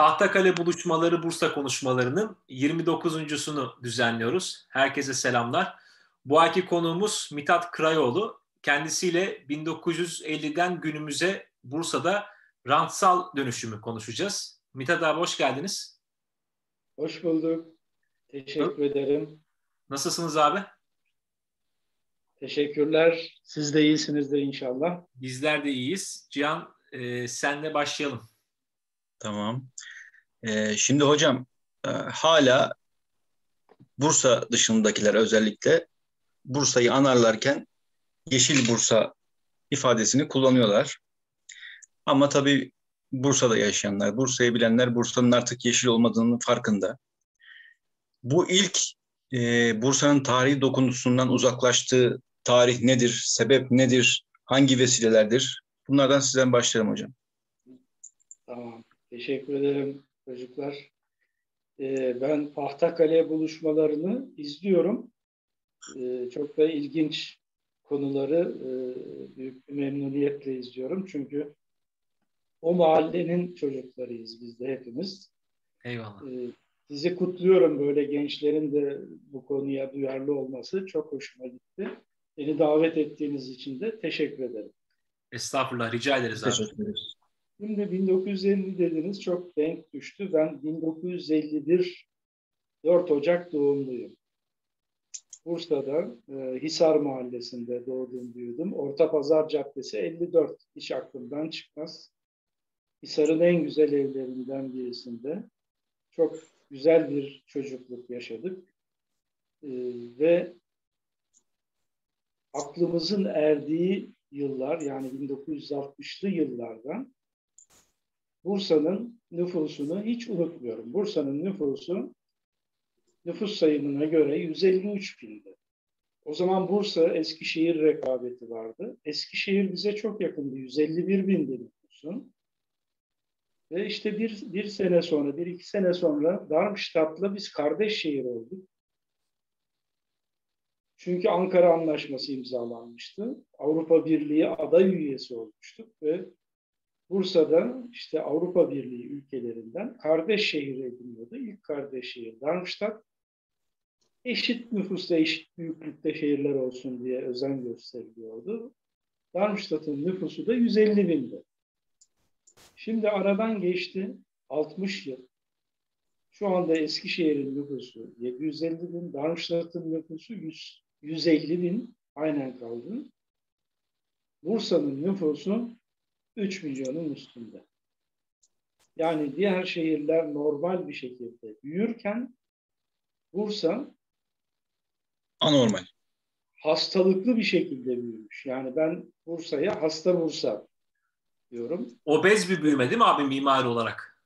Tahtakale buluşmaları Bursa konuşmalarının 29.sunu düzenliyoruz. Herkese selamlar. Bu ayki konuğumuz Mithat Krayoğlu. Kendisiyle 1950'den günümüze Bursa'da rantsal dönüşümü konuşacağız. Mithat abi hoş geldiniz. Hoş bulduk. Teşekkür ederim. Nasılsınız abi? Teşekkürler. Siz de iyisinizdir inşallah. Bizler de iyiyiz. Cihan e, senle başlayalım. Tamam. Ee, şimdi hocam e, hala Bursa dışındakiler özellikle Bursa'yı anarlarken Yeşil Bursa ifadesini kullanıyorlar. Ama tabii Bursa'da yaşayanlar, Bursa'yı bilenler Bursa'nın artık yeşil olmadığının farkında. Bu ilk e, Bursa'nın tarihi dokunusundan uzaklaştığı tarih nedir, sebep nedir, hangi vesilelerdir? Bunlardan sizden başlayalım hocam. Tamam, teşekkür ederim çocuklar. Ee, ben Pahtakale buluşmalarını izliyorum. Ee, çok da ilginç konuları e, büyük bir memnuniyetle izliyorum. Çünkü o mahallenin çocuklarıyız biz de hepimiz. Eyvallah. Sizi kutluyorum böyle gençlerin de bu konuya duyarlı olması çok hoşuma gitti. Beni davet ettiğiniz için de teşekkür ederim. Estağfurullah rica ederiz abi. Teşekkür ederiz. Şimdi 1950 dediniz çok denk düştü. Ben 1951 4 Ocak doğumluyum. Bursa'da e, Hisar Mahallesi'nde doğdum büyüdüm. Orta Pazar Caddesi 54. Hiç aklımdan çıkmaz. Hisar'ın en güzel evlerinden birisinde. Çok güzel bir çocukluk yaşadık. E, ve aklımızın erdiği yıllar yani 1960'lı yıllardan Bursa'nın nüfusunu hiç unutmuyorum. Bursa'nın nüfusu nüfus sayımına göre 153 bindi. O zaman Bursa Eskişehir rekabeti vardı. Eskişehir bize çok yakındı. 151 bindi nüfusun. Ve işte bir, bir sene sonra, bir iki sene sonra Darmstadt'la biz kardeş şehir olduk. Çünkü Ankara Anlaşması imzalanmıştı. Avrupa Birliği aday üyesi olmuştuk ve Bursa'da işte Avrupa Birliği ülkelerinden kardeş şehir ediniyordu. İlk kardeş şehir Darmstadt. Eşit nüfusta, eşit büyüklükte şehirler olsun diye özen gösteriliyordu. Darmstadt'ın nüfusu da 150 bindi. Şimdi aradan geçti 60 yıl. Şu anda Eskişehir'in nüfusu 750 bin, Darmstadt'ın nüfusu 100, 150 bin aynen kaldı. Bursa'nın nüfusu 3 milyonun üstünde. Yani diğer şehirler normal bir şekilde büyürken Bursa anormal. Hastalıklı bir şekilde büyümüş. Yani ben Bursa'ya hasta Bursa diyorum. Obez bir büyüme değil mi abi mimari olarak?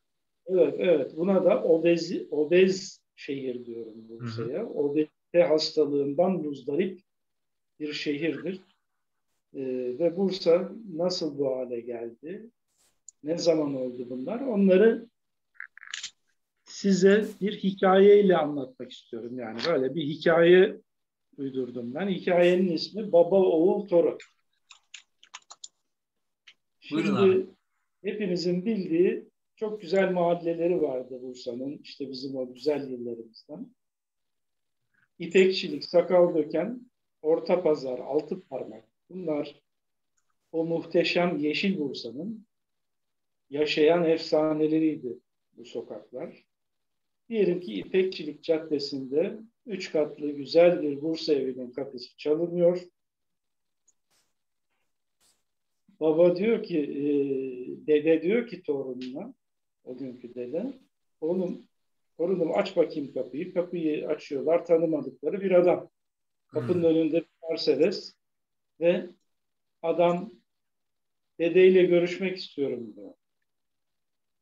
Evet, evet. Buna da obez, obez şehir diyorum Bursa'ya. Obezite hastalığından muzdarip bir şehirdir. Ee, ve Bursa nasıl bu hale geldi? Ne zaman oldu bunlar? Onları size bir hikayeyle anlatmak istiyorum. Yani böyle bir hikaye uydurdum ben. Hikayenin ismi Baba Oğul Torun. Şimdi hepimizin bildiği çok güzel mahalleleri vardı Bursa'nın. İşte bizim o güzel yıllarımızdan. İpekçilik, sakal döken, orta pazar, altı parmak. Bunlar o muhteşem yeşil Bursa'nın yaşayan efsaneleriydi bu sokaklar. Diyelim ki İpekçilik Caddesi'nde üç katlı güzel bir Bursa evinin kapısı çalınıyor. Baba diyor ki, e, dede diyor ki torununa, o günkü dede, oğlum, torunum aç bakayım kapıyı. Kapıyı açıyorlar, tanımadıkları bir adam. Kapının hmm. önünde bir Mercedes ve adam dedeyle görüşmek istiyorum diyor.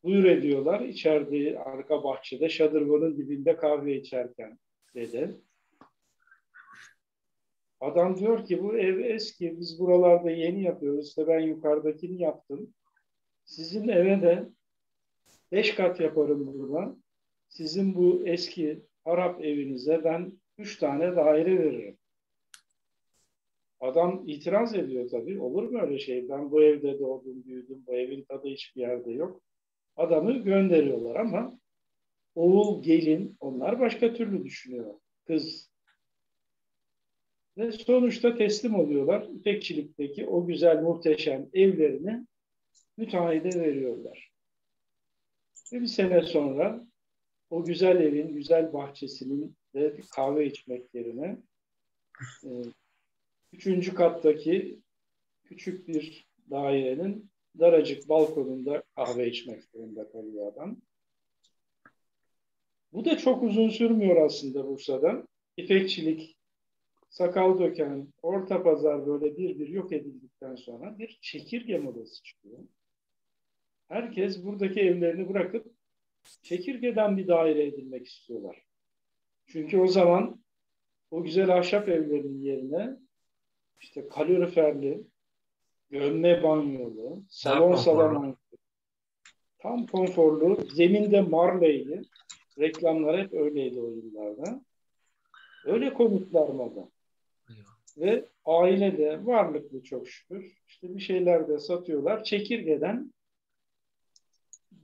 Buyur ediyorlar. İçeride arka bahçede şadırvanın dibinde kahve içerken dede. Adam diyor ki bu ev eski. Biz buralarda yeni yapıyoruz. İşte ben yukarıdakini yaptım. Sizin eve de beş kat yaparım burada. Sizin bu eski Arap evinize ben üç tane daire veririm. Adam itiraz ediyor tabii. Olur mu öyle şey? Ben bu evde doğdum, büyüdüm. Bu evin tadı hiçbir yerde yok. adamı gönderiyorlar ama oğul, gelin onlar başka türlü düşünüyor. Kız. Ve sonuçta teslim oluyorlar. İpekçilikteki o güzel muhteşem evlerini müteahhide veriyorlar. Ve bir sene sonra o güzel evin, güzel bahçesinin de kahve içmek yerine e, üçüncü kattaki küçük bir dairenin daracık balkonunda kahve içmek zorunda kalıyor adam. Bu da çok uzun sürmüyor aslında Bursa'da. İpekçilik, sakal döken, orta pazar böyle bir bir yok edildikten sonra bir çekirge modası çıkıyor. Herkes buradaki evlerini bırakıp çekirgeden bir daire edilmek istiyorlar. Çünkü o zaman o güzel ahşap evlerinin yerine işte kaloriferli, gömme banyolu, salon salon tam konforlu, zeminde marleyli, reklamlar hep öyleydi o yıllarda. Öyle konutlar moda. Ve aile de varlıklı çok şükür. İşte bir şeyler de satıyorlar. Çekirgeden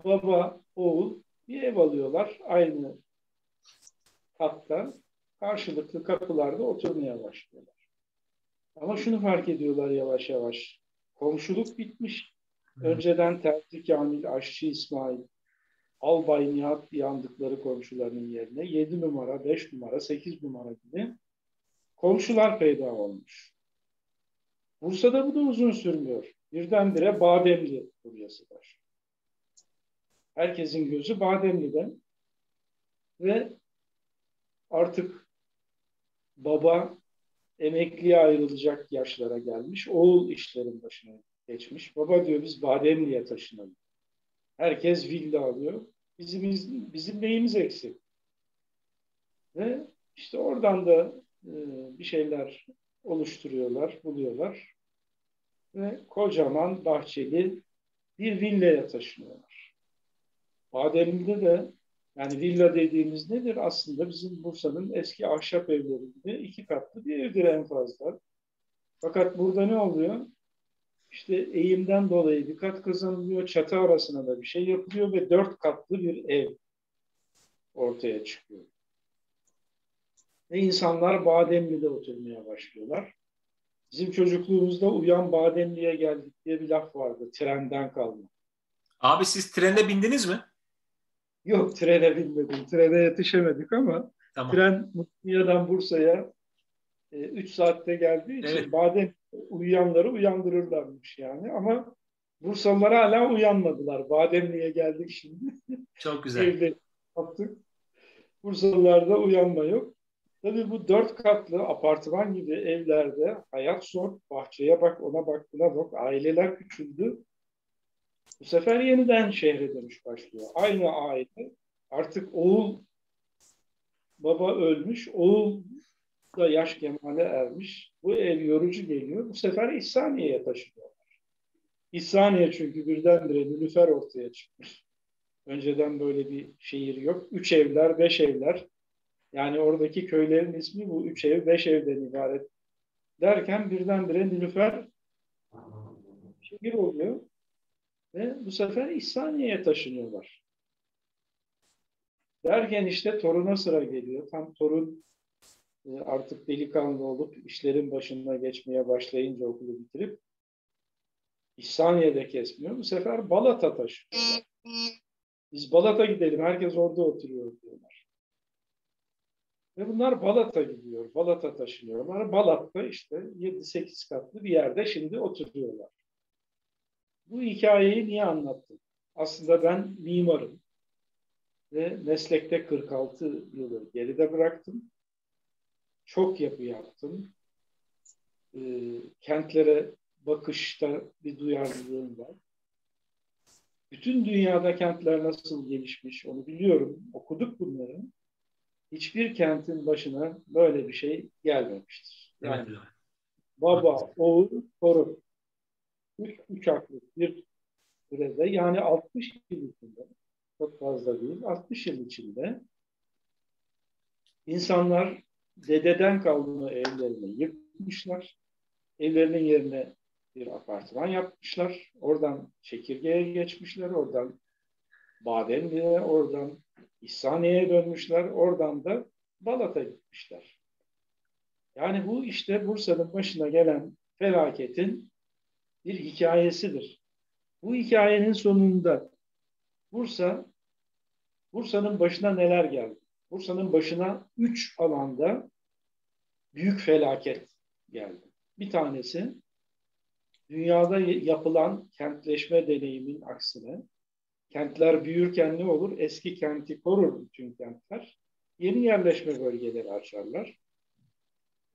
baba, oğul bir ev alıyorlar. Aynı hatta karşılıklı kapılarda oturmaya başlıyorlar. Ama şunu fark ediyorlar yavaş yavaş. Komşuluk bitmiş. Önceden Terzi Kamil, Aşçı İsmail, Albay Nihat yandıkları komşularının yerine 7 numara, 5 numara, 8 numara gibi komşular peyda olmuş. Bursa'da bu da uzun sürmüyor. Birdenbire Bademli furyası var. Herkesin gözü Bademli'den ve artık baba emekliye ayrılacak yaşlara gelmiş. Oğul işlerin başına geçmiş. Baba diyor biz Bademli'ye taşınalım. Herkes villa alıyor. Bizim, bizim neyimiz eksik? Ve işte oradan da e, bir şeyler oluşturuyorlar, buluyorlar. Ve kocaman bahçeli bir villaya taşınıyorlar. Bademli'de de yani villa dediğimiz nedir? Aslında bizim Bursa'nın eski ahşap evleri gibi iki katlı bir evdir en fazla. Fakat burada ne oluyor? İşte eğimden dolayı bir kat kazanılıyor, çatı arasına da bir şey yapılıyor ve dört katlı bir ev ortaya çıkıyor. Ve insanlar Bademli'de oturmaya başlıyorlar. Bizim çocukluğumuzda uyan Bademli'ye geldik diye bir laf vardı trenden kalma. Abi siz trende bindiniz mi? Yok trene binmedim. Trene yetişemedik ama tamam. tren Mutlu'dan Bursa'ya 3 e, saatte geldiği için evet. badem uyuyanları uyandırırlarmış yani ama Bursalılar hala uyanmadılar. Bademli'ye geldik şimdi. Çok güzel. Evde yaptık. Bursalılarda uyanma yok. Tabii bu dört katlı apartman gibi evlerde hayat zor. Bahçeye bak, ona bak, buna bak. Aileler küçüldü. Bu sefer yeniden şehre dönüş başlıyor. Aynı aile artık oğul baba ölmüş, oğul da yaş kemale ermiş. Bu ev yorucu geliyor. Bu sefer İhsaniye'ye taşınıyorlar. İhsaniye çünkü birdenbire Nülüfer ortaya çıkmış. Önceden böyle bir şehir yok. Üç evler, beş evler. Yani oradaki köylerin ismi bu üç ev, beş evden ibaret. Derken birdenbire Nilüfer şehir oluyor. Ve bu sefer İhsaniye'ye taşınıyorlar. Derken işte toruna sıra geliyor. Tam torun e, artık delikanlı olup işlerin başına geçmeye başlayınca okulu bitirip İhsaniye'de kesmiyor. Bu sefer Balat'a taşıyorlar. Biz Balat'a gidelim. Herkes orada oturuyor diyorlar. Ve bunlar Balat'a gidiyor. Balat'a taşınıyorlar. Balat'ta işte 7-8 katlı bir yerde şimdi oturuyorlar. Bu hikayeyi niye anlattım? Aslında ben mimarım ve meslekte 46 yılı geride bıraktım. Çok yapı yaptım. E, kentlere bakışta bir duyarlılığım var. Bütün dünyada kentler nasıl gelişmiş onu biliyorum. Okuduk bunları. Hiçbir kentin başına böyle bir şey gelmemiştir. Yani evet. baba, oğul, torun üç uçaklık bir sürede yani 60 yıl içinde çok fazla değil 60 yıl içinde insanlar dededen kalma evlerini yıkmışlar. Evlerinin yerine bir apartman yapmışlar. Oradan çekirgeye geçmişler. Oradan Badenli'ye, oradan İhsaniye'ye dönmüşler, oradan da Balat'a gitmişler. Yani bu işte Bursa'nın başına gelen felaketin bir hikayesidir. Bu hikayenin sonunda Bursa, Bursa'nın başına neler geldi? Bursa'nın başına üç alanda büyük felaket geldi. Bir tanesi dünyada yapılan kentleşme deneyimin aksine kentler büyürken ne olur? Eski kenti korur bütün kentler. Yeni yerleşme bölgeleri açarlar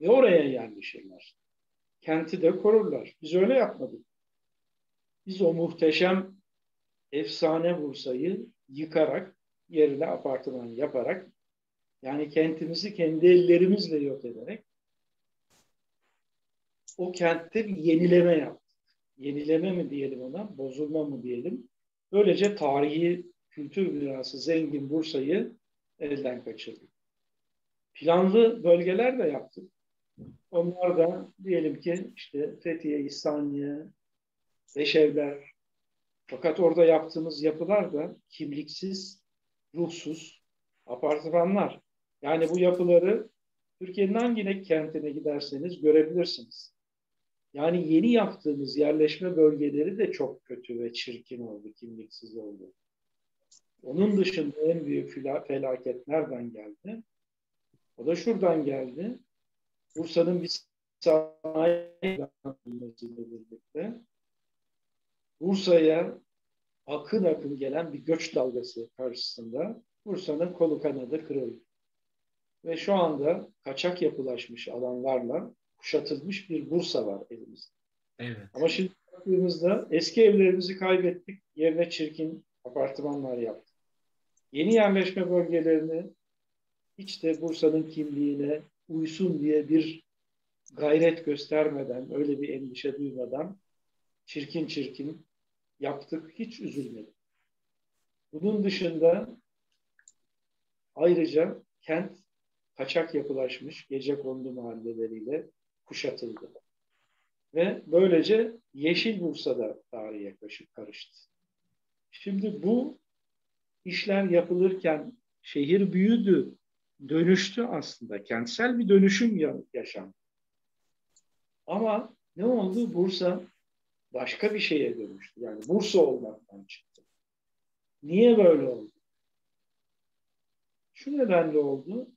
ve oraya yerleşirler. Kenti de korurlar. Biz öyle yapmadık. Biz o muhteşem efsane Bursa'yı yıkarak, yerine apartman yaparak, yani kentimizi kendi ellerimizle yok ederek o kentte bir yenileme yaptık. Yenileme mi diyelim ona, bozulma mı diyelim. Böylece tarihi kültür mirası zengin Bursa'yı elden kaçırdık. Planlı bölgeler de yaptık. Onlar da diyelim ki işte Fethiye, İhsaniye, Beşevler. Fakat orada yaptığımız yapılar da kimliksiz, ruhsuz apartmanlar. Yani bu yapıları Türkiye'nin hangi kentine giderseniz görebilirsiniz. Yani yeni yaptığımız yerleşme bölgeleri de çok kötü ve çirkin oldu, kimliksiz oldu. Onun dışında en büyük felaket nereden geldi? O da şuradan geldi. Bursa'nın bir sanayi planlanmasıyla birlikte Bursa'ya akın akın gelen bir göç dalgası karşısında Bursa'nın kolu kanadı kırıldı. Ve şu anda kaçak yapılaşmış alanlarla kuşatılmış bir Bursa var elimizde. Evet. Ama şimdi baktığımızda eski evlerimizi kaybettik. Yerine çirkin apartmanlar yaptık. Yeni yerleşme bölgelerini hiç de Bursa'nın kimliğine uysun diye bir gayret göstermeden, öyle bir endişe duymadan çirkin çirkin yaptık. Hiç üzülmedik. Bunun dışında ayrıca kent kaçak yapılaşmış gece kondu mahalleleriyle kuşatıldı. Ve böylece Yeşil Bursa'da tarihe karıştı. Şimdi bu işler yapılırken şehir büyüdü, dönüştü aslında. Kentsel bir dönüşüm yaşandı. Ama ne oldu? Bursa başka bir şeye dönüştü. Yani Bursa olmaktan çıktı. Niye böyle oldu? Şu nedenle oldu.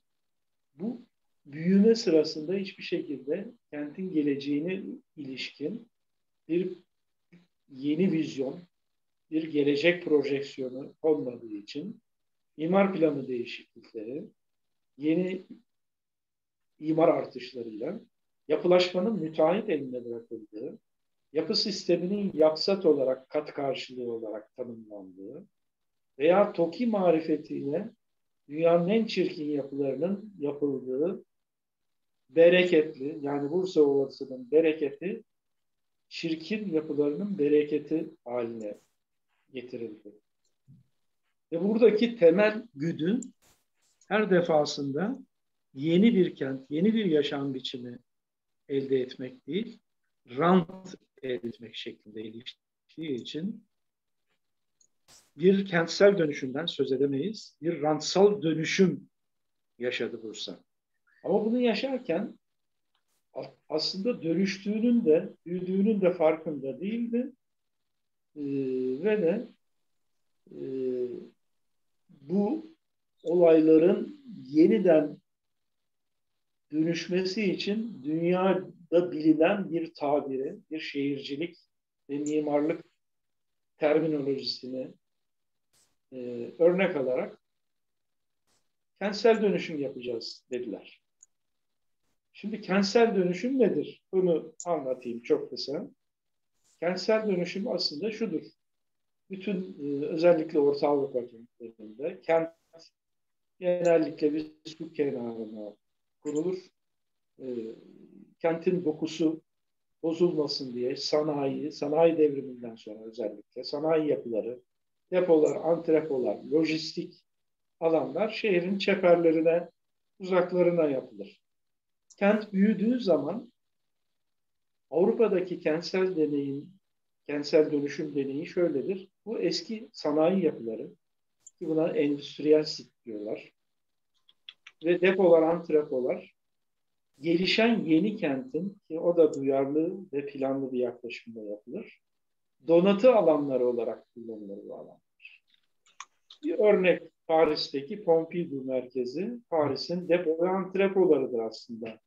Bu büyüme sırasında hiçbir şekilde kentin geleceğine ilişkin bir yeni vizyon, bir gelecek projeksiyonu olmadığı için imar planı değişiklikleri, yeni imar artışlarıyla yapılaşmanın müteahhit eline bırakıldığı, yapı sisteminin yapsat olarak kat karşılığı olarak tanımlandığı veya TOKİ marifetiyle dünyanın en çirkin yapılarının yapıldığı bereketli yani Bursa Ovası'nın bereketi çirkin yapılarının bereketi haline getirildi. Ve buradaki temel güdü her defasında yeni bir kent, yeni bir yaşam biçimi elde etmek değil, rant elde etmek şeklinde iliştiği için bir kentsel dönüşümden söz edemeyiz. Bir rantsal dönüşüm yaşadı Bursa. Ama bunu yaşarken aslında dönüştüğünün de, büyüdüğünün de farkında değildi. Ee, ve de e, bu olayların yeniden dönüşmesi için dünyada bilinen bir tabiri, bir şehircilik ve mimarlık terminolojisini e, örnek alarak kentsel dönüşüm yapacağız dediler. Şimdi kentsel dönüşüm nedir? Bunu anlatayım çok kısa. Kentsel dönüşüm aslında şudur. Bütün e, özellikle Orta Avrupa kentlerinde kent genellikle bir su kenarına kurulur. E, kentin dokusu bozulmasın diye sanayi, sanayi devriminden sonra özellikle sanayi yapıları, depolar, antrepolar, lojistik alanlar şehrin çeperlerine, uzaklarına yapılır. Kent büyüdüğü zaman Avrupa'daki kentsel deneyin, kentsel dönüşüm deneyi şöyledir. Bu eski sanayi yapıları, ki buna endüstriyel sit diyorlar. Ve depolar, antrepolar gelişen yeni kentin ki o da duyarlı ve planlı bir yaklaşımda yapılır. Donatı alanları olarak kullanılır bu alanlar. Bir örnek Paris'teki Pompidou merkezi Paris'in depo ve antrepolarıdır aslında.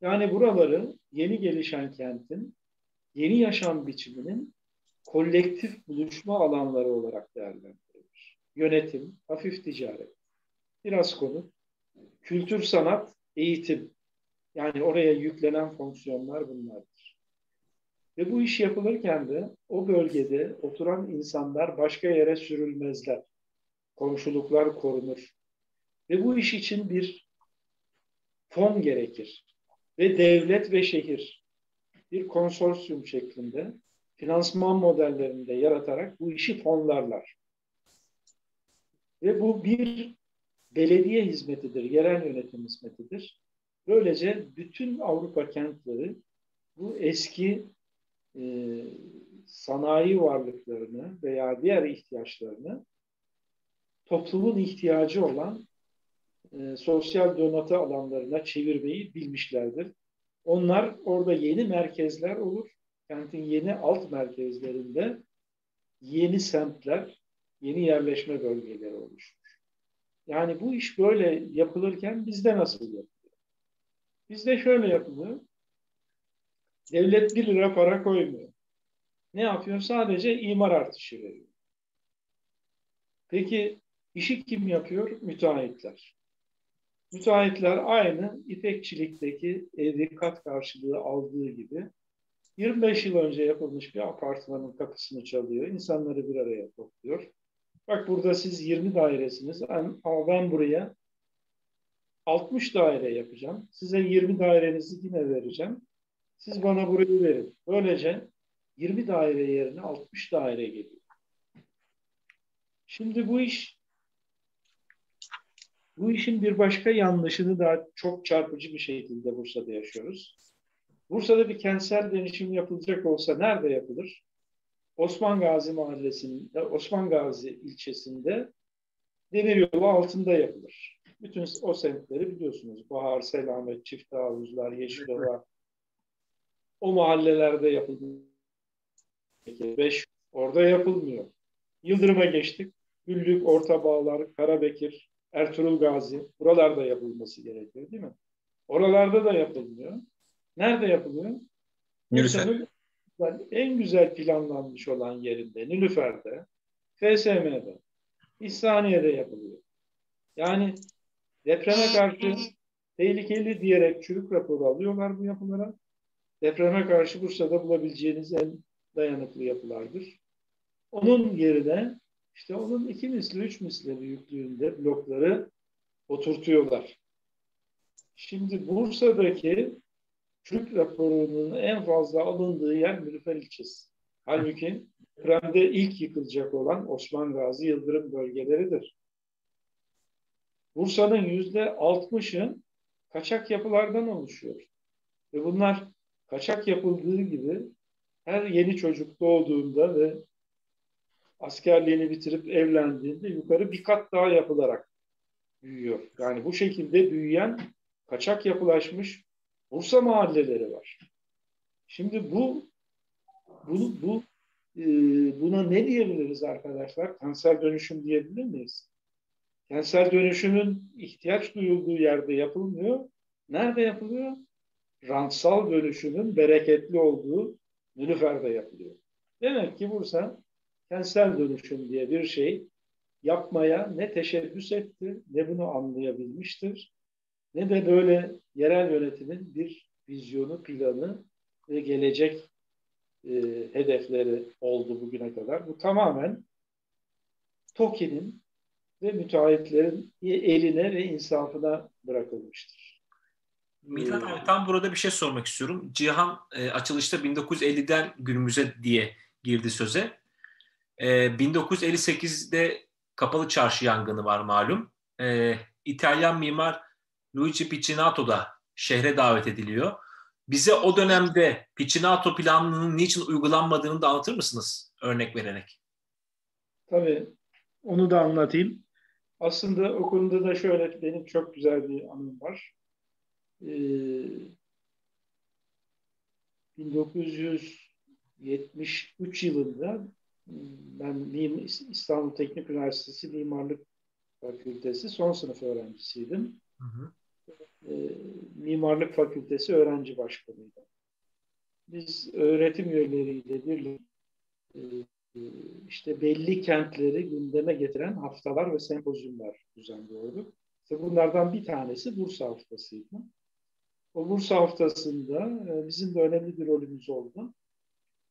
Yani buraları yeni gelişen kentin, yeni yaşam biçiminin kolektif buluşma alanları olarak değerlendirilir. Yönetim, hafif ticaret, biraz konu, kültür, sanat, eğitim. Yani oraya yüklenen fonksiyonlar bunlardır. Ve bu iş yapılırken de o bölgede oturan insanlar başka yere sürülmezler. Komşuluklar korunur. Ve bu iş için bir fon gerekir. Ve devlet ve şehir bir konsorsiyum şeklinde finansman modellerinde yaratarak bu işi fonlarlar. Ve bu bir belediye hizmetidir, yerel yönetim hizmetidir. Böylece bütün Avrupa kentleri bu eski e, sanayi varlıklarını veya diğer ihtiyaçlarını toplumun ihtiyacı olan e, sosyal donatı alanlarına çevirmeyi bilmişlerdir. Onlar orada yeni merkezler olur. Kentin yeni alt merkezlerinde yeni semtler, yeni yerleşme bölgeleri oluşur. Yani bu iş böyle yapılırken bizde nasıl yapılıyor? Bizde şöyle yapılıyor. Devlet bir lira para koymuyor. Ne yapıyor? Sadece imar artışı veriyor. Peki işi kim yapıyor? Müteahhitler. Müteahhitler aynı ipekçilikteki evi kat karşılığı aldığı gibi 25 yıl önce yapılmış bir apartmanın kapısını çalıyor. insanları bir araya topluyor. Bak burada siz 20 dairesiniz ama ben buraya 60 daire yapacağım. Size 20 dairenizi yine vereceğim. Siz bana burayı verin. Böylece 20 daire yerine 60 daire geliyor. Şimdi bu iş bu işin bir başka yanlışını da çok çarpıcı bir şekilde Bursa'da yaşıyoruz. Bursa'da bir kentsel dönüşüm yapılacak olsa nerede yapılır? Osman Gazi Mahallesi'nde, Osman Gazi ilçesinde demiryolu altında yapılır. Bütün o semtleri biliyorsunuz. Bahar, Selamet, Çift Havuzlar, Yeşilova. O mahallelerde yapıldı. Beş, orada yapılmıyor. Yıldırım'a geçtik. Güllük, Orta Bağlar, Karabekir, Ertuğrul Gazi. Buralarda yapılması gerekiyor değil mi? Oralarda da yapılmıyor. Nerede yapılıyor? Nilüfer. En güzel planlanmış olan yerinde, Nilüfer'de, FSM'de, İhsaniye'de yapılıyor. Yani depreme karşı tehlikeli diyerek çürük raporu alıyorlar bu yapılara. Depreme karşı Bursa'da bulabileceğiniz en dayanıklı yapılardır. Onun yerine işte onun iki misli, üç misli büyüklüğünde blokları oturtuyorlar. Şimdi Bursa'daki çürük raporunun en fazla alındığı yer Nilüfer ilçesi. Halbuki depremde ilk yıkılacak olan Osman Gazi Yıldırım bölgeleridir. Bursa'nın yüzde altmışı kaçak yapılardan oluşuyor. Ve bunlar kaçak yapıldığı gibi her yeni çocuk doğduğunda ve askerliğini bitirip evlendiğinde yukarı bir kat daha yapılarak büyüyor. Yani bu şekilde büyüyen kaçak yapılaşmış Bursa mahalleleri var. Şimdi bu bu, bu e, buna ne diyebiliriz arkadaşlar? Kanser dönüşüm diyebilir miyiz? Kentsel dönüşümün ihtiyaç duyulduğu yerde yapılmıyor. Nerede yapılıyor? Rantsal dönüşümün bereketli olduğu Nilüfer'de yapılıyor. Demek ki Bursa kentsel dönüşüm diye bir şey yapmaya ne teşebbüs etti ne bunu anlayabilmiştir ne de böyle yerel yönetimin bir vizyonu, planı ve gelecek e, hedefleri oldu bugüne kadar. Bu tamamen TOKİ'nin ve müteahhitlerin eline ve insafına bırakılmıştır. Mithat abi tam burada bir şey sormak istiyorum. Cihan e, açılışta 1950'den günümüze diye girdi söze. E, 1958'de Kapalı Çarşı yangını var malum. E, İtalyan mimar Luigi Piccinato da şehre davet ediliyor. Bize o dönemde Piccinato planının niçin uygulanmadığını da anlatır mısınız örnek vererek? Tabii. Onu da anlatayım. Aslında o konuda da şöyle benim çok güzel bir anım var. Ee, 1973 yılında ben İstanbul Teknik Üniversitesi Mimarlık Fakültesi son sınıf öğrencisiydim. Hı hı. E, Mimarlık Fakültesi öğrenci başkanıydım. Biz öğretim üyeleriyle birlikte e, işte belli kentleri gündeme getiren haftalar ve sempozyumlar düzenliyorduk. İşte bunlardan bir tanesi Bursa Haftası'ydı. O Bursa Haftası'nda e, bizim de önemli bir rolümüz oldu.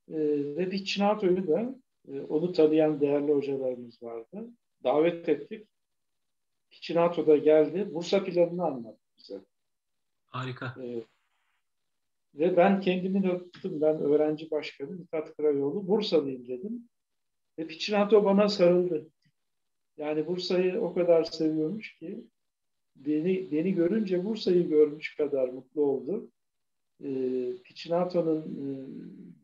E, ve bir Çinato'yu da e, onu tanıyan değerli hocalarımız vardı. Davet ettik. Piçinato geldi. Bursa planını anlattı bize. Harika. Ee, ve ben kendimi tanıttım. Ben öğrenci başkanı Mithat Karayoğlu. Bursalıyım dedim. Ve Piçinato bana sarıldı. Yani Bursa'yı o kadar seviyormuş ki beni, beni görünce Bursa'yı görmüş kadar mutlu oldu. Ee, Piçinato'nun e,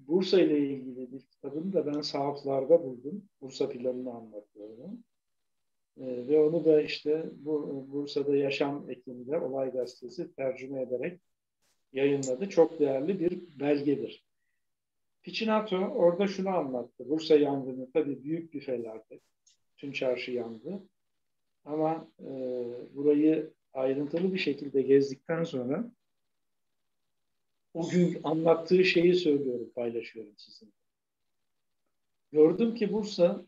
Bursa ile ilgili bir kitabını da ben sahaflarda buldum. Bursa planını anlatıyorum. Ee, ve onu da işte bu Bursa'da Yaşam ekiminde Olay Gazetesi tercüme ederek yayınladı. Çok değerli bir belgedir. Piçinato orada şunu anlattı. Bursa yangını tabii büyük bir felaket. Tüm çarşı yandı. Ama e, burayı ayrıntılı bir şekilde gezdikten sonra o gün anlattığı şeyi söylüyorum, paylaşıyorum sizinle. Gördüm ki Bursa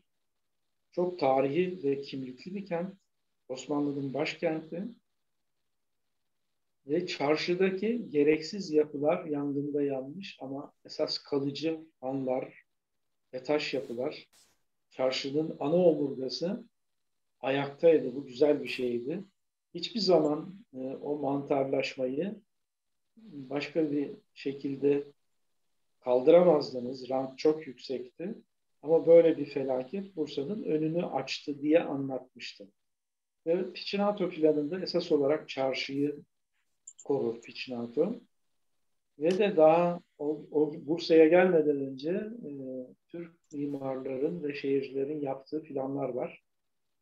çok tarihi ve kimlikli bir kent. Osmanlı'nın başkenti. Ve çarşıdaki gereksiz yapılar yangında yanmış ama esas kalıcı hanlar ve taş yapılar çarşının ana omurgası ayaktaydı. Bu güzel bir şeydi. Hiçbir zaman e, o mantarlaşmayı başka bir şekilde kaldıramazdınız. Rant çok yüksekti. Ama böyle bir felaket Bursa'nın önünü açtı diye anlatmıştım. Ve Piçinato planında esas olarak çarşıyı korur Piçinato. Ve de daha o, o Bursa'ya gelmeden önce e, Türk mimarların ve şehircilerin yaptığı planlar var.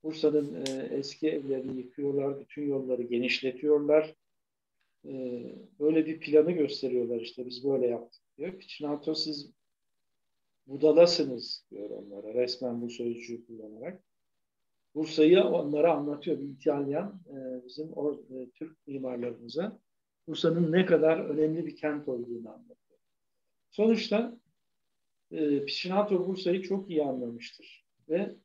Bursa'nın e, eski evlerini yıkıyorlar, bütün yolları genişletiyorlar. E, böyle bir planı gösteriyorlar işte biz böyle yaptık diyor. Piçinato siz budalasınız diyor onlara resmen bu sözcüğü kullanarak. Bursa'yı onlara anlatıyor bir İtalyan e, bizim o e, Türk mimarlarımıza Bursa'nın ne kadar önemli bir kent olduğunu anlatıyor. Sonuçta e, Piçinato Bursa'yı çok iyi anlamıştır ve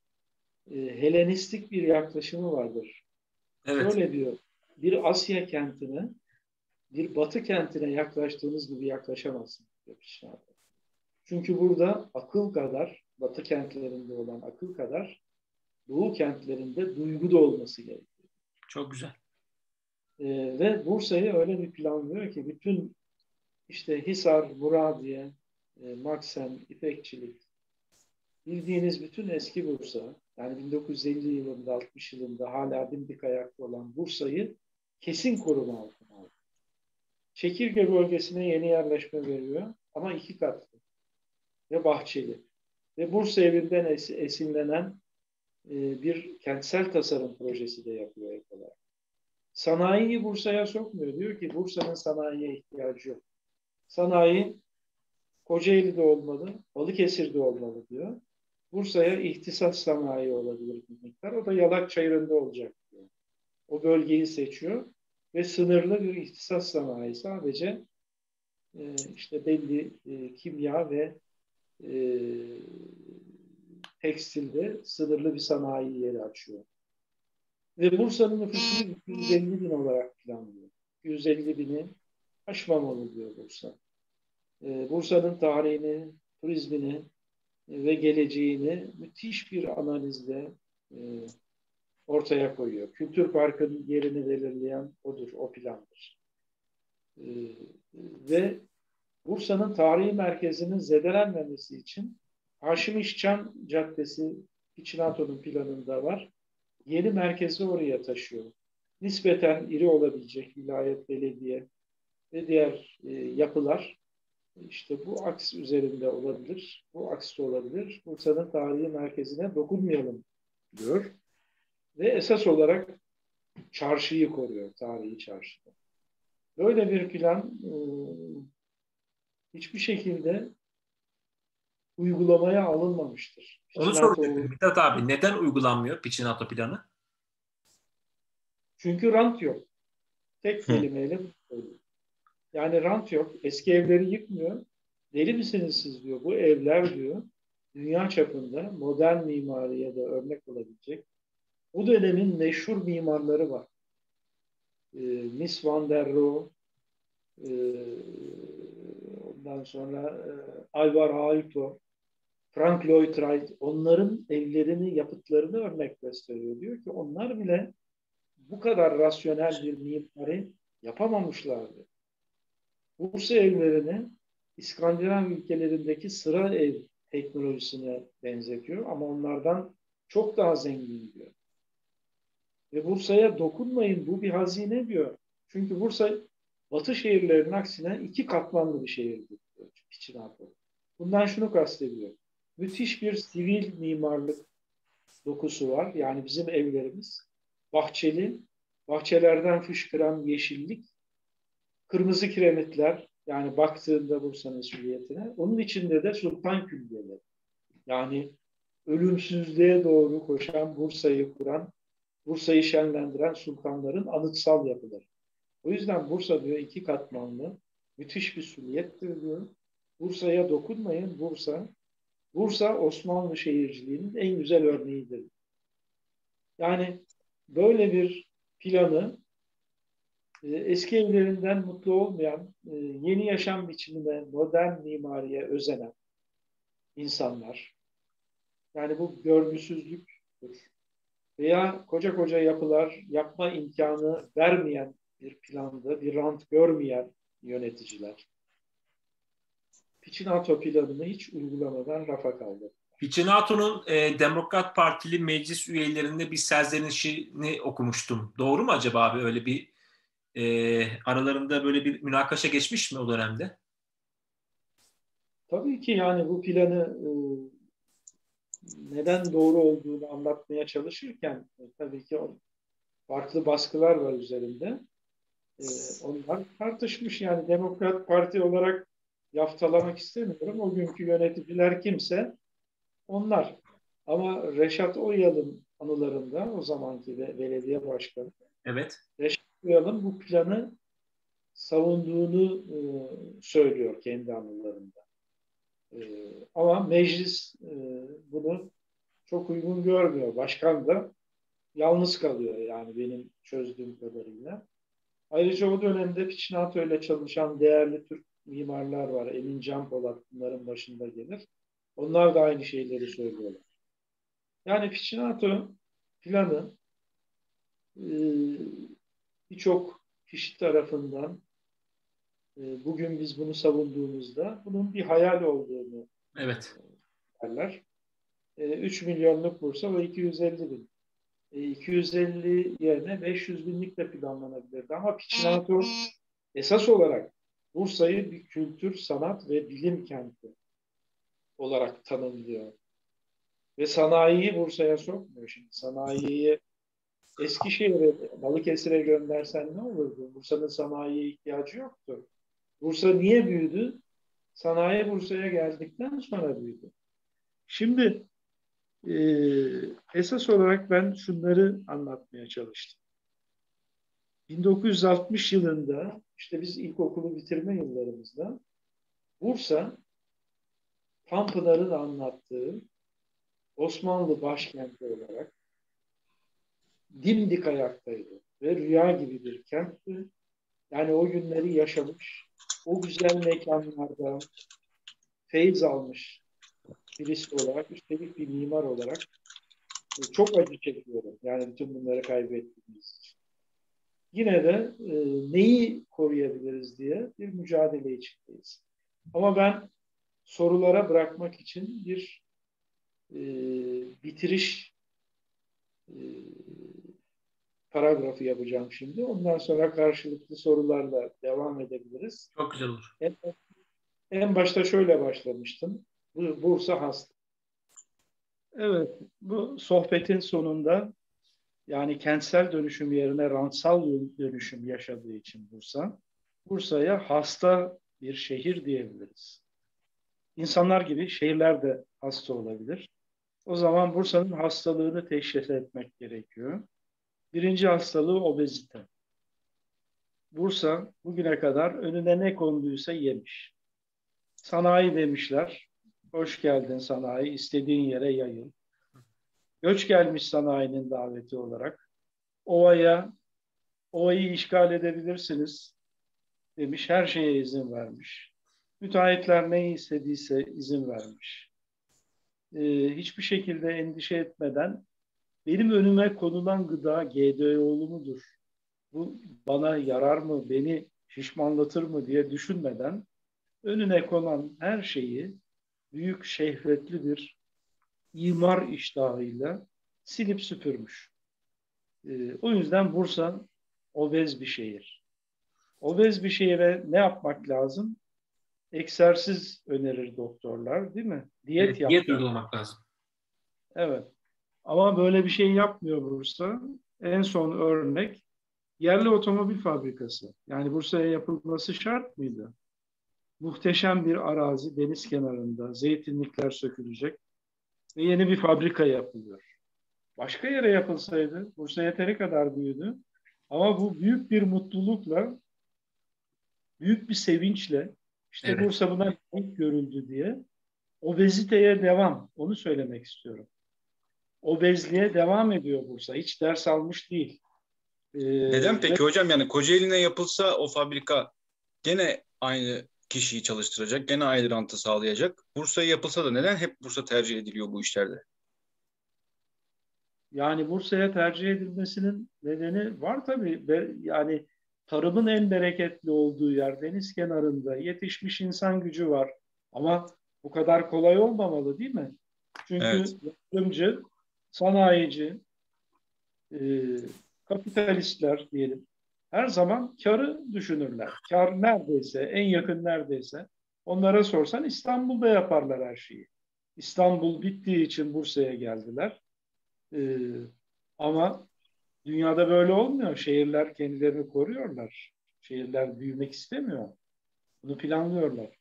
e, Helenistik bir yaklaşımı vardır. Evet. Şöyle diyor, bir Asya kentine, bir Batı kentine yaklaştığınız gibi yaklaşamazsınız diyor Piçinato. Çünkü burada akıl kadar, Batı kentlerinde olan akıl kadar Doğu kentlerinde duygu da olması gerekiyor. Çok güzel. Ee, ve Bursa'yı öyle bir planlıyor ki bütün işte Hisar, Muradiye, e, Maksen, İpekçilik, bildiğiniz bütün eski Bursa, yani 1950 yılında, 60 yılında hala dimdik ayakta olan Bursa'yı kesin koruma altına aldı. Çekirge bölgesine yeni yerleşme veriyor ama iki katlı ve bahçeli. Ve Bursa evinden es esinlenen e, bir kentsel tasarım projesi de yapıyor ek olarak. Sanayiyi Bursa'ya sokmuyor. Diyor ki Bursa'nın sanayiye ihtiyacı yok. Sanayi Kocaeli'de olmalı, Balıkesir'de olmalı diyor. Bursa'ya ihtisas sanayi olabilir bir miktar. O da Yalak Çayırı'nda olacak diyor. O bölgeyi seçiyor ve sınırlı bir ihtisas sanayi sadece e, işte belli e, kimya ve e, tekstilde sınırlı bir sanayi yeri açıyor. Ve Bursa'nın nüfusunu 250 bin olarak planlıyor. 150 bini aşmamalı diyor Bursa. Ee, Bursa'nın tarihini, turizmini ve geleceğini müthiş bir analizle e, ortaya koyuyor. Kültür Parkı'nın yerini belirleyen odur, o plandır. Ee, ve Bursa'nın tarihi merkezinin zedelenmemesi için Haşim İşcan Caddesi İçinato'nun planında var. Yeni merkezi oraya taşıyor. Nispeten iri olabilecek vilayet, belediye ve diğer e, yapılar işte bu aks üzerinde olabilir. Bu aks olabilir. Bursa'nın tarihi merkezine dokunmayalım diyor. Ve esas olarak çarşıyı koruyor, tarihi çarşıyı. Böyle bir plan e, hiçbir şekilde uygulamaya alınmamıştır. Onu soracaktım Mithat abi. Neden uygulanmıyor Piçinato planı? Çünkü rant yok. Tek kelimeyle Yani rant yok. Eski evleri yıkmıyor. Deli misiniz siz diyor. Bu evler diyor dünya çapında modern mimariye de örnek olabilecek bu dönemin meşhur mimarları var. E, Miss van der Rohe, e, ondan sonra e, Alvar Aalto, Frank Lloyd Wright, onların evlerini, yapıtlarını örnek gösteriyor. Diyor ki onlar bile bu kadar rasyonel bir mimari yapamamışlardı. Bursa evlerini İskandinav ülkelerindeki sıra ev teknolojisine benzetiyor ama onlardan çok daha zengin diyor. Ve Bursa'ya dokunmayın bu bir hazine diyor. Çünkü Bursa Batı şehirlerinin aksine iki katmanlı bir şehirdir. Piçinato. Bundan şunu kastediyor. Müthiş bir sivil mimarlık dokusu var. Yani bizim evlerimiz bahçeli, bahçelerden fışkıran yeşillik, kırmızı kiremitler, yani baktığında Bursa'nın mesuliyetine, onun içinde de sultan külliyeleri. Yani ölümsüzlüğe doğru koşan Bursa'yı kuran Bursa'yı şenlendiren sultanların anıtsal yapıları. O yüzden Bursa diyor iki katmanlı, müthiş bir süliyettir diyor. Bursa'ya dokunmayın. Bursa, Bursa Osmanlı şehirciliğinin en güzel örneğidir. Yani böyle bir planı e, eski evlerinden mutlu olmayan, e, yeni yaşam biçimine, modern mimariye özenen insanlar, yani bu görgüsüzlüktür veya koca koca yapılar yapma imkanı vermeyen bir planda, bir rant görmeyen yöneticiler. Piçinato planını hiç uygulamadan rafa kaldı. Piçinato'nun e, Demokrat Partili meclis üyelerinde bir serzenişini okumuştum. Doğru mu acaba abi öyle bir e, aralarında böyle bir münakaşa geçmiş mi o dönemde? Tabii ki yani bu planı e, neden doğru olduğunu anlatmaya çalışırken e, tabii ki farklı baskılar var üzerinde. E, onlar tartışmış yani Demokrat Parti olarak yaftalamak istemiyorum. O günkü yöneticiler kimse onlar. Ama Reşat Oyal'ın anılarında o zamanki belediye başkanı evet. Reşat Oyal'ın bu planı savunduğunu e, söylüyor kendi anılarında. E, ama meclis e, bunu çok uygun görmüyor. Başkan da yalnız kalıyor yani benim çözdüğüm kadarıyla. Ayrıca o dönemde Piçinato ile çalışan değerli Türk mimarlar var. Emin Can Polat bunların başında gelir. Onlar da aynı şeyleri söylüyorlar. Yani Piçinato planı e, birçok kişi tarafından e, bugün biz bunu savunduğumuzda bunun bir hayal olduğunu evet. derler. 3 e, milyonluk Bursa ve 250 bin. 250 e, yerine 500 binlik de planlanabilirdi. Ama Piçinato esas olarak Bursa'yı bir kültür, sanat ve bilim kenti olarak tanımlıyor. Ve sanayiyi Bursa'ya sokmuyor şimdi. Sanayiyi Eskişehir'e, Balıkesir'e göndersen ne olurdu? Bursa'nın sanayiye ihtiyacı yoktu. Bursa niye büyüdü? Sanayi Bursa'ya geldikten sonra büyüdü. Şimdi e, esas olarak ben şunları anlatmaya çalıştım. 1960 yılında işte biz ilkokulu bitirme yıllarımızda Bursa Tanpınar'ın anlattığı Osmanlı başkenti olarak dimdik ayaktaydı ve rüya gibi bir kentti. Yani o günleri yaşamış, o güzel mekanlarda feyiz almış birisi olarak, üstelik bir mimar olarak e, çok acı çekiyorum. Yani bütün bunları kaybettiğimiz için. Yine de e, neyi koruyabiliriz diye bir mücadele içindeyiz. Ama ben sorulara bırakmak için bir e, bitiriş e, paragrafı yapacağım şimdi. Ondan sonra karşılıklı sorularla devam edebiliriz. Çok güzel olur. En, en başta şöyle başlamıştım. Bursa hasta. Evet, bu sohbetin sonunda yani kentsel dönüşüm yerine rantsal dönüşüm yaşadığı için Bursa, Bursa'ya hasta bir şehir diyebiliriz. İnsanlar gibi şehirler de hasta olabilir. O zaman Bursa'nın hastalığını teşhis etmek gerekiyor. Birinci hastalığı obezite. Bursa bugüne kadar önüne ne konduysa yemiş. Sanayi demişler. Hoş geldin sanayi, istediğin yere yayıl. Göç gelmiş sanayinin daveti olarak. Ovaya, ovayı işgal edebilirsiniz demiş. Her şeye izin vermiş. Müteahhitler ne istediyse izin vermiş. Ee, hiçbir şekilde endişe etmeden benim önüme konulan gıda GDO'lu mudur? Bu bana yarar mı, beni şişmanlatır mı diye düşünmeden önüne konan her şeyi büyük şehvetli bir imar iştahıyla silip süpürmüş. Ee, o yüzden Bursa obez bir şehir. Obez bir şehire ne yapmak lazım? Egzersiz önerir doktorlar değil mi? Diyet, evet, diyet uygulamak lazım. Evet. Ama böyle bir şey yapmıyor Bursa. En son örnek yerli otomobil fabrikası. Yani Bursa'ya yapılması şart mıydı? Muhteşem bir arazi deniz kenarında, zeytinlikler sökülecek ve yeni bir fabrika yapılıyor. Başka yere yapılsaydı, Bursa yeteri kadar büyüdü. Ama bu büyük bir mutlulukla, büyük bir sevinçle, işte evet. Bursa buna ilk görüldü diye obeziteye devam. Onu söylemek istiyorum. Obezliğe devam ediyor Bursa. Hiç ders almış değil. Ee, Neden peki ve... hocam? Yani Kocaeli'ne yapılsa o fabrika gene aynı kişiyi çalıştıracak, gene aynı rantı sağlayacak. Bursa'ya yapılsa da neden hep Bursa tercih ediliyor bu işlerde? Yani Bursa'ya tercih edilmesinin nedeni var tabii. Yani tarımın en bereketli olduğu yer deniz kenarında yetişmiş insan gücü var. Ama bu kadar kolay olmamalı değil mi? Çünkü evet. yatırımcı, sanayici, e, kapitalistler diyelim her zaman karı düşünürler. Kar neredeyse, en yakın neredeyse onlara sorsan İstanbul'da yaparlar her şeyi. İstanbul bittiği için Bursa'ya geldiler. Ee, ama dünyada böyle olmuyor. Şehirler kendilerini koruyorlar. Şehirler büyümek istemiyor. Bunu planlıyorlar.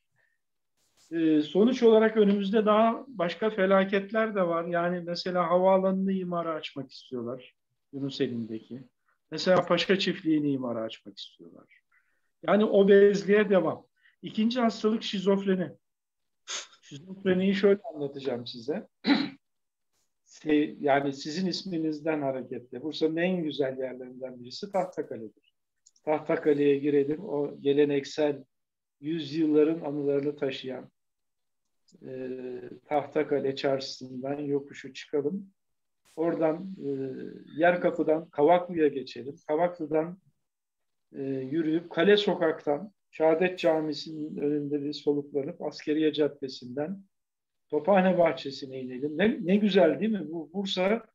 Ee, sonuç olarak önümüzde daha başka felaketler de var. Yani mesela havaalanını imara açmak istiyorlar. Yunus elindeki. Mesela Paşa Çiftliği'ni imara açmak istiyorlar. Yani obezliğe devam. İkinci hastalık şizofreni. Şizofreniyi şöyle anlatacağım size. yani sizin isminizden hareketle. Bursa'nın en güzel yerlerinden birisi Tahtakale'dir. Tahtakale'ye girelim. O geleneksel yüzyılların anılarını taşıyan e, Tahtakale çarşısından yokuşu çıkalım. Oradan e, yer kapıdan Kavaklı'ya geçelim. Kavaklı'dan e, yürüyüp Kale Sokak'tan Şahadet Camisi'nin önünde bir soluklanıp Askeriye Caddesi'nden Tophane Bahçesi'ne inelim. Ne, ne güzel değil mi? Bu Bursa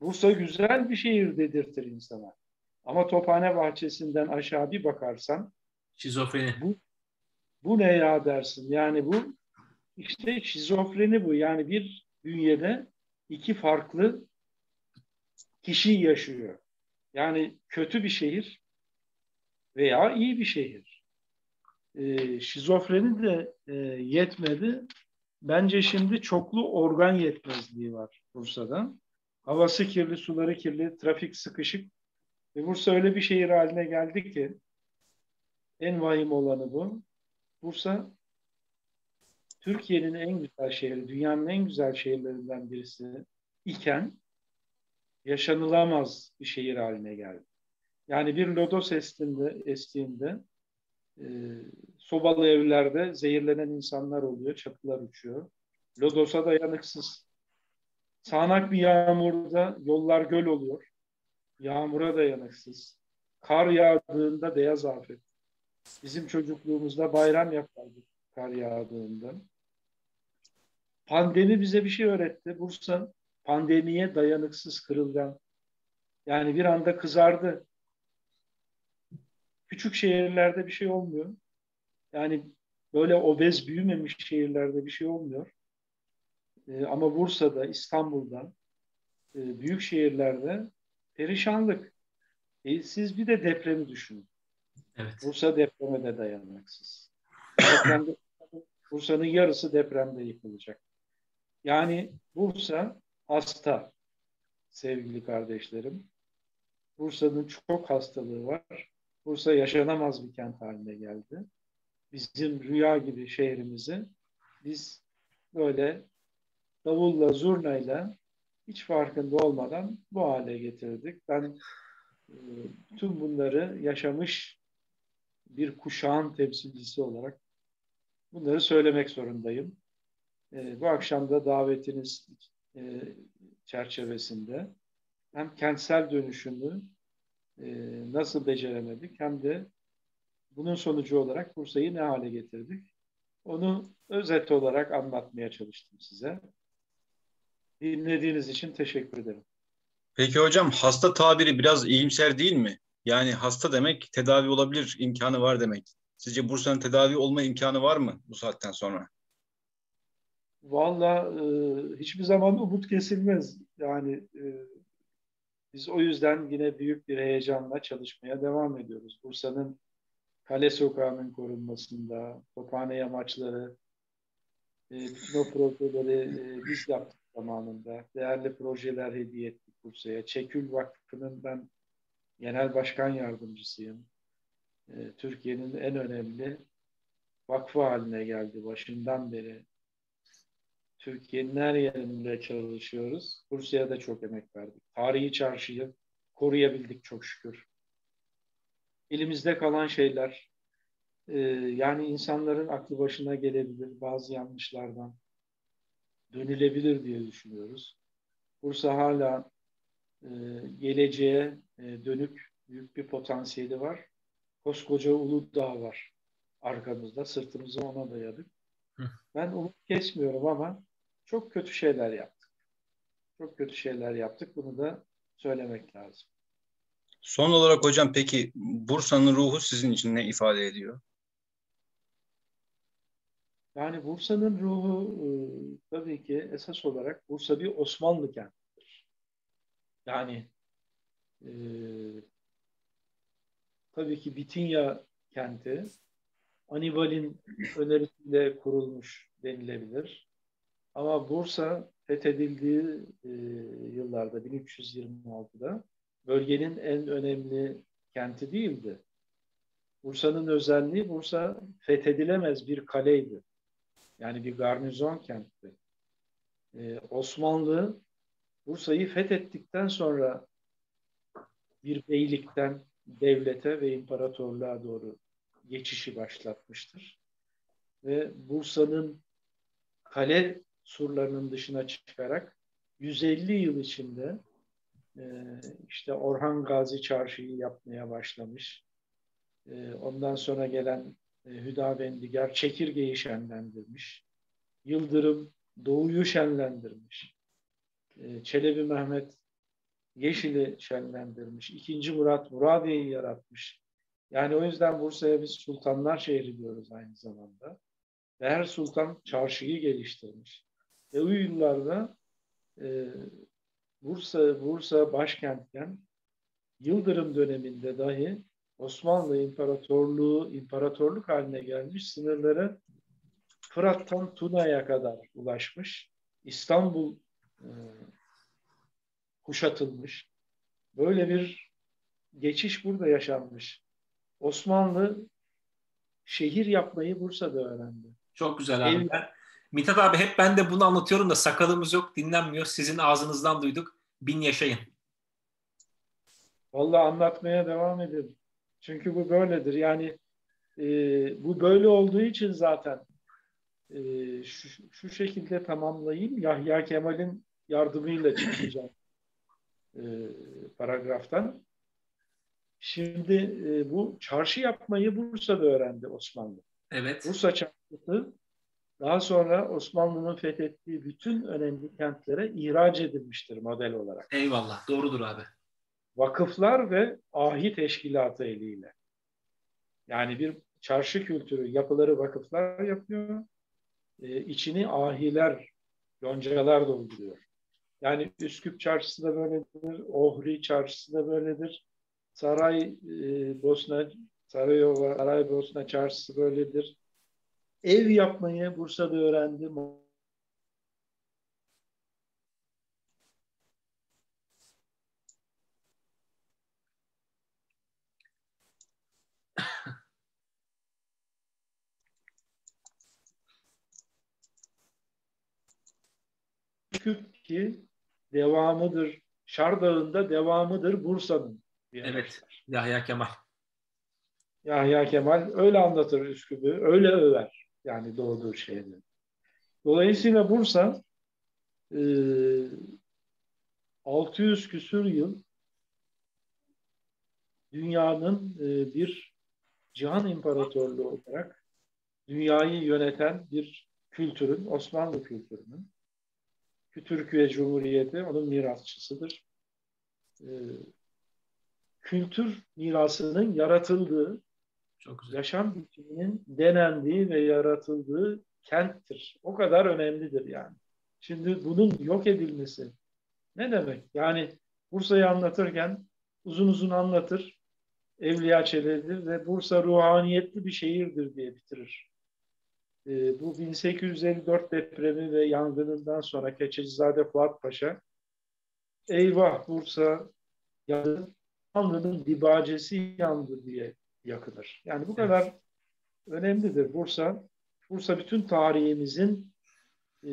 Bursa güzel bir şehir dedirtir insana. Ama Tophane Bahçesi'nden aşağı bir bakarsan şizofreni. Bu, bu ne ya dersin. Yani bu işte şizofreni bu. Yani bir bünyede iki farklı kişi yaşıyor. Yani kötü bir şehir veya iyi bir şehir. E, şizofreni de e, yetmedi. Bence şimdi çoklu organ yetmezliği var Bursa'da. Havası kirli, suları kirli, trafik sıkışık. Ve Bursa öyle bir şehir haline geldi ki en vahim olanı bu. Bursa Türkiye'nin en güzel şehri, dünyanın en güzel şehirlerinden birisi iken yaşanılamaz bir şehir haline geldi. Yani bir lodos estiğinde, estiğinde e, sobalı evlerde zehirlenen insanlar oluyor, çatılar uçuyor. Lodosa dayanıksız. Sağanak bir yağmurda yollar göl oluyor. Yağmura dayanıksız. Kar yağdığında beyaz afet. Bizim çocukluğumuzda bayram yapardık kar yağdığında. Pandemi bize bir şey öğretti. Bursa pandemiye dayanıksız kırılgan. Yani bir anda kızardı. Küçük şehirlerde bir şey olmuyor. Yani böyle obez büyümemiş şehirlerde bir şey olmuyor. E, ama Bursa'da, İstanbul'da, e, büyük şehirlerde perişanlık. E, siz bir de depremi düşünün. Evet. Bursa depreme de dayanmaksız. Bursa'nın yarısı depremde yıkılacak. Yani Bursa hasta sevgili kardeşlerim. Bursa'nın çok hastalığı var. Bursa yaşanamaz bir kent haline geldi. Bizim rüya gibi şehrimizi biz böyle davulla, zurnayla hiç farkında olmadan bu hale getirdik. Ben e, tüm bunları yaşamış bir kuşağın temsilcisi olarak bunları söylemek zorundayım. E, bu akşam da davetiniz e, çerçevesinde hem kentsel dönüşümü e, nasıl beceremedik hem de bunun sonucu olarak Bursa'yı ne hale getirdik? Onu özet olarak anlatmaya çalıştım size. Dinlediğiniz için teşekkür ederim. Peki hocam hasta tabiri biraz iyimser değil mi? Yani hasta demek tedavi olabilir imkanı var demek. Sizce Bursa'nın tedavi olma imkanı var mı bu saatten sonra? Valla e, hiçbir zaman umut kesilmez. Yani e, biz o yüzden yine büyük bir heyecanla çalışmaya devam ediyoruz. Bursa'nın Kale Sokağı'nın korunmasında, Tophane yamaçları, e, o projeleri e, biz yaptık zamanında. Değerli projeler hediye ettik Bursa'ya. Çekül Vakfı'nın ben genel başkan yardımcısıyım. E, Türkiye'nin en önemli vakfı haline geldi başından beri. Türkiye'nin her yerinde çalışıyoruz. Bursa'ya da çok emek verdik. Tarihi çarşıyı koruyabildik çok şükür. Elimizde kalan şeyler, e, yani insanların aklı başına gelebilir bazı yanlışlardan dönülebilir diye düşünüyoruz. Bursa hala e, geleceğe e, dönük büyük bir potansiyeli var. Koskoca Uludağ var arkamızda. Sırtımızı ona dayadık. Ben umut kesmiyorum ama çok kötü şeyler yaptık. Çok kötü şeyler yaptık. Bunu da söylemek lazım. Son olarak hocam peki Bursa'nın ruhu sizin için ne ifade ediyor? Yani Bursa'nın ruhu e, tabii ki esas olarak Bursa bir Osmanlı kentidir. Yani e, tabii ki Bitinya kenti Anibal'in önerisiyle kurulmuş denilebilir. Ama Bursa fethedildiği e, yıllarda 1326'da bölgenin en önemli kenti değildi. Bursa'nın özelliği Bursa fethedilemez bir kaleydi. Yani bir garnizon kentti. Ee, Osmanlı Bursa'yı fethettikten sonra bir beylikten devlete ve imparatorluğa doğru geçişi başlatmıştır. Ve Bursa'nın kale surlarının dışına çıkarak 150 yıl içinde e, işte Orhan Gazi Çarşı'yı yapmaya başlamış. E, ondan sonra gelen e, Hüdavendigar çekirgeyi şenlendirmiş. Yıldırım Doğu'yu şenlendirmiş. E, Çelebi Mehmet Yeşil'i şenlendirmiş. İkinci Murat Muradiye'yi yaratmış. Yani o yüzden Bursa'ya biz sultanlar şehri diyoruz aynı zamanda. Ve her sultan çarşıyı geliştirmiş. Ve o yıllarda e, Bursa, Bursa başkentken Yıldırım döneminde dahi Osmanlı İmparatorluğu imparatorluk haline gelmiş sınırları Fırat'tan Tuna'ya kadar ulaşmış. İstanbul e, kuşatılmış. Böyle bir geçiş burada yaşanmış. Osmanlı şehir yapmayı Bursa'da öğrendi. Çok güzel abi. Ev, Mithat abi hep ben de bunu anlatıyorum da sakalımız yok dinlenmiyor. Sizin ağzınızdan duyduk. Bin yaşayın. Vallahi anlatmaya devam edelim. Çünkü bu böyledir. Yani e, bu böyle olduğu için zaten e, şu, şu şekilde tamamlayayım. Yahya Kemal'in yardımıyla çıkacağım e, paragraftan. Şimdi e, bu çarşı yapmayı Bursa'da öğrendi Osmanlı. Evet. Bursa çarşısı daha sonra Osmanlı'nın fethettiği bütün önemli kentlere ihraç edilmiştir model olarak. Eyvallah. Doğrudur abi. Vakıflar ve ahi teşkilatı eliyle. Yani bir çarşı kültürü yapıları vakıflar yapıyor. Ee, içini ahiler Yoncalar dolduruyor. Yani Üsküp Çarşısı da böyledir, Ohri Çarşısı da böyledir. Saray e, Bosna, Sarayova, Saray Bosna Çarşısı böyledir. Ev yapmayı Bursa'da öğrendim. Küp ki devamıdır. Şardağ'ında devamıdır Bursa'nın. Evet. Yahya Kemal. Yahya Kemal öyle anlatır Üsküp'ü, öyle över. Yani doğduğu şehri. Dolayısıyla Bursa e, 600 küsür yıl dünyanın e, bir cihan imparatorluğu olarak dünyayı yöneten bir kültürün, Osmanlı kültürünün Türkiye Cumhuriyeti onun mirasçısıdır. Ee, kültür mirasının yaratıldığı, Çok güzel. yaşam biçiminin denendiği ve yaratıldığı kenttir. O kadar önemlidir yani. Şimdi bunun yok edilmesi ne demek? Yani Bursa'yı anlatırken uzun uzun anlatır. Evliya Çelebi'dir ve Bursa ruhaniyetli bir şehirdir diye bitirir. E, bu 1854 depremi ve yangınından sonra Keçecizade Fuat Paşa eyvah Bursa yandı, Tanrı'nın dibacesi yandı diye yakılır. Yani bu kadar evet. önemlidir. Bursa, Bursa bütün tarihimizin e,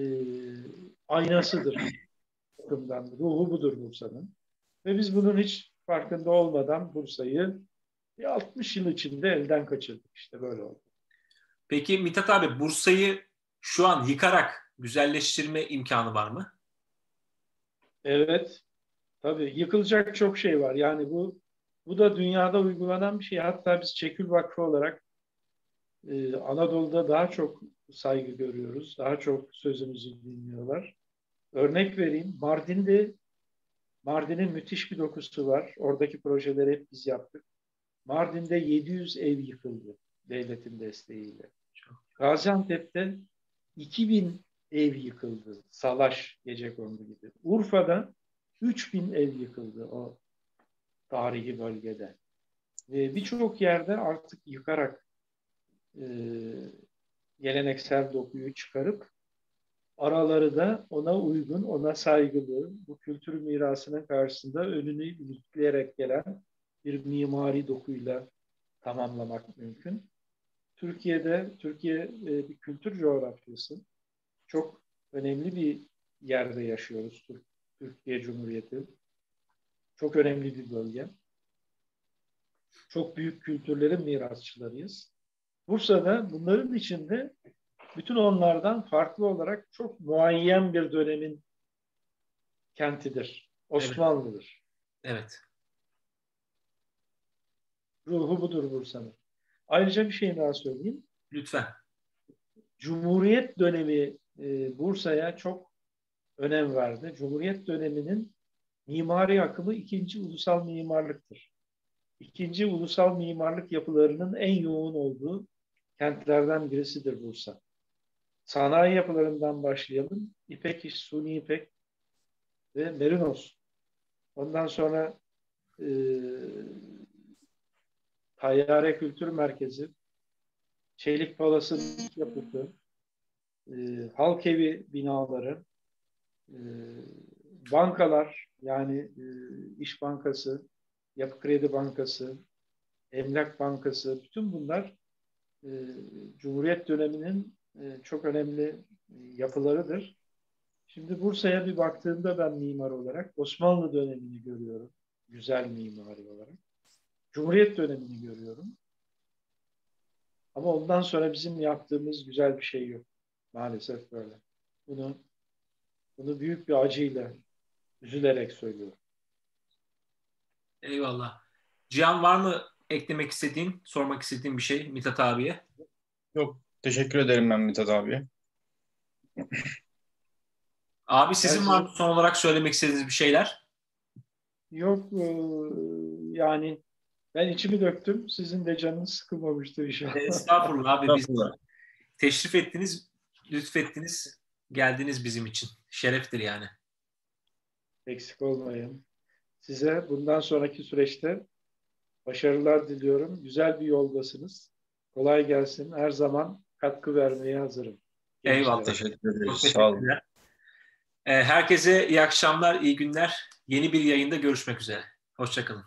aynasıdır. Bakımdan. Ruhu budur Bursa'nın. Ve biz bunun hiç farkında olmadan Bursa'yı bir 60 yıl içinde elden kaçırdık. İşte böyle oldu. Peki Mithat abi Bursa'yı şu an yıkarak güzelleştirme imkanı var mı? Evet. Tabii yıkılacak çok şey var. Yani bu bu da dünyada uygulanan bir şey. Hatta biz Çekül Vakfı olarak e, Anadolu'da daha çok saygı görüyoruz. Daha çok sözümüzü dinliyorlar. Örnek vereyim. Mardin'de Mardin'in müthiş bir dokusu var. Oradaki projeleri hep biz yaptık. Mardin'de 700 ev yıkıldı devletin desteğiyle. Gaziantep'te 2000 ev yıkıldı. Salaş gece kondu gibi. Urfa'da 3000 ev yıkıldı o tarihi bölgede. Ve birçok yerde artık yıkarak e, geleneksel dokuyu çıkarıp araları da ona uygun, ona saygılı, bu kültür mirasının karşısında önünü yükleyerek gelen bir mimari dokuyla tamamlamak mümkün. Türkiye'de, Türkiye e, bir kültür coğrafyası. Çok önemli bir yerde yaşıyoruz Türkiye Cumhuriyeti. Çok önemli bir bölge. Çok büyük kültürlerin mirasçılarıyız. Bursa'da bunların içinde bütün onlardan farklı olarak çok muayyen bir dönemin kentidir. Osmanlı'dır. Evet. Ruhu budur Bursa'nın. Ayrıca bir şey daha söyleyeyim. Lütfen. Cumhuriyet dönemi e, Bursa'ya çok önem verdi. Cumhuriyet döneminin mimari akımı ikinci ulusal mimarlıktır. İkinci ulusal mimarlık yapılarının en yoğun olduğu kentlerden birisidir Bursa. Sanayi yapılarından başlayalım. İpek iş, suni ipek ve merinos. Ondan sonra e, Tayyare Kültür Merkezi, Çelik Palası yapısı, e, halk evi binaları, e, bankalar yani e, İş Bankası, Yapı Kredi Bankası, Emlak Bankası, bütün bunlar e, Cumhuriyet döneminin e, çok önemli e, yapılarıdır. Şimdi Bursa'ya bir baktığımda ben mimar olarak Osmanlı dönemini görüyorum. Güzel mimari olarak. Cumhuriyet dönemini görüyorum. Ama ondan sonra bizim yaptığımız güzel bir şey yok. Maalesef böyle. Bunu bunu büyük bir acıyla, üzülerek söylüyorum. Eyvallah. Cihan var mı eklemek istediğin, sormak istediğin bir şey Mithat abiye? Yok. Teşekkür ederim ben Mithat abiye. Abi sizin var mı son olarak söylemek istediğiniz bir şeyler? Yok. Yani ben içimi döktüm. Sizin de canınız sıkılmamıştır inşallah. Estağfurullah abi. Biz teşrif ettiniz, lütfettiniz. geldiniz bizim için. Şereftir yani. Eksik olmayın. Size bundan sonraki süreçte başarılar diliyorum. Güzel bir yoldasınız. Kolay gelsin. Her zaman katkı vermeye hazırım. Eyvallah. Teşekkür ederiz. Sağ olun. Ee, Herkese iyi akşamlar, iyi günler. Yeni bir yayında görüşmek üzere. Hoşçakalın.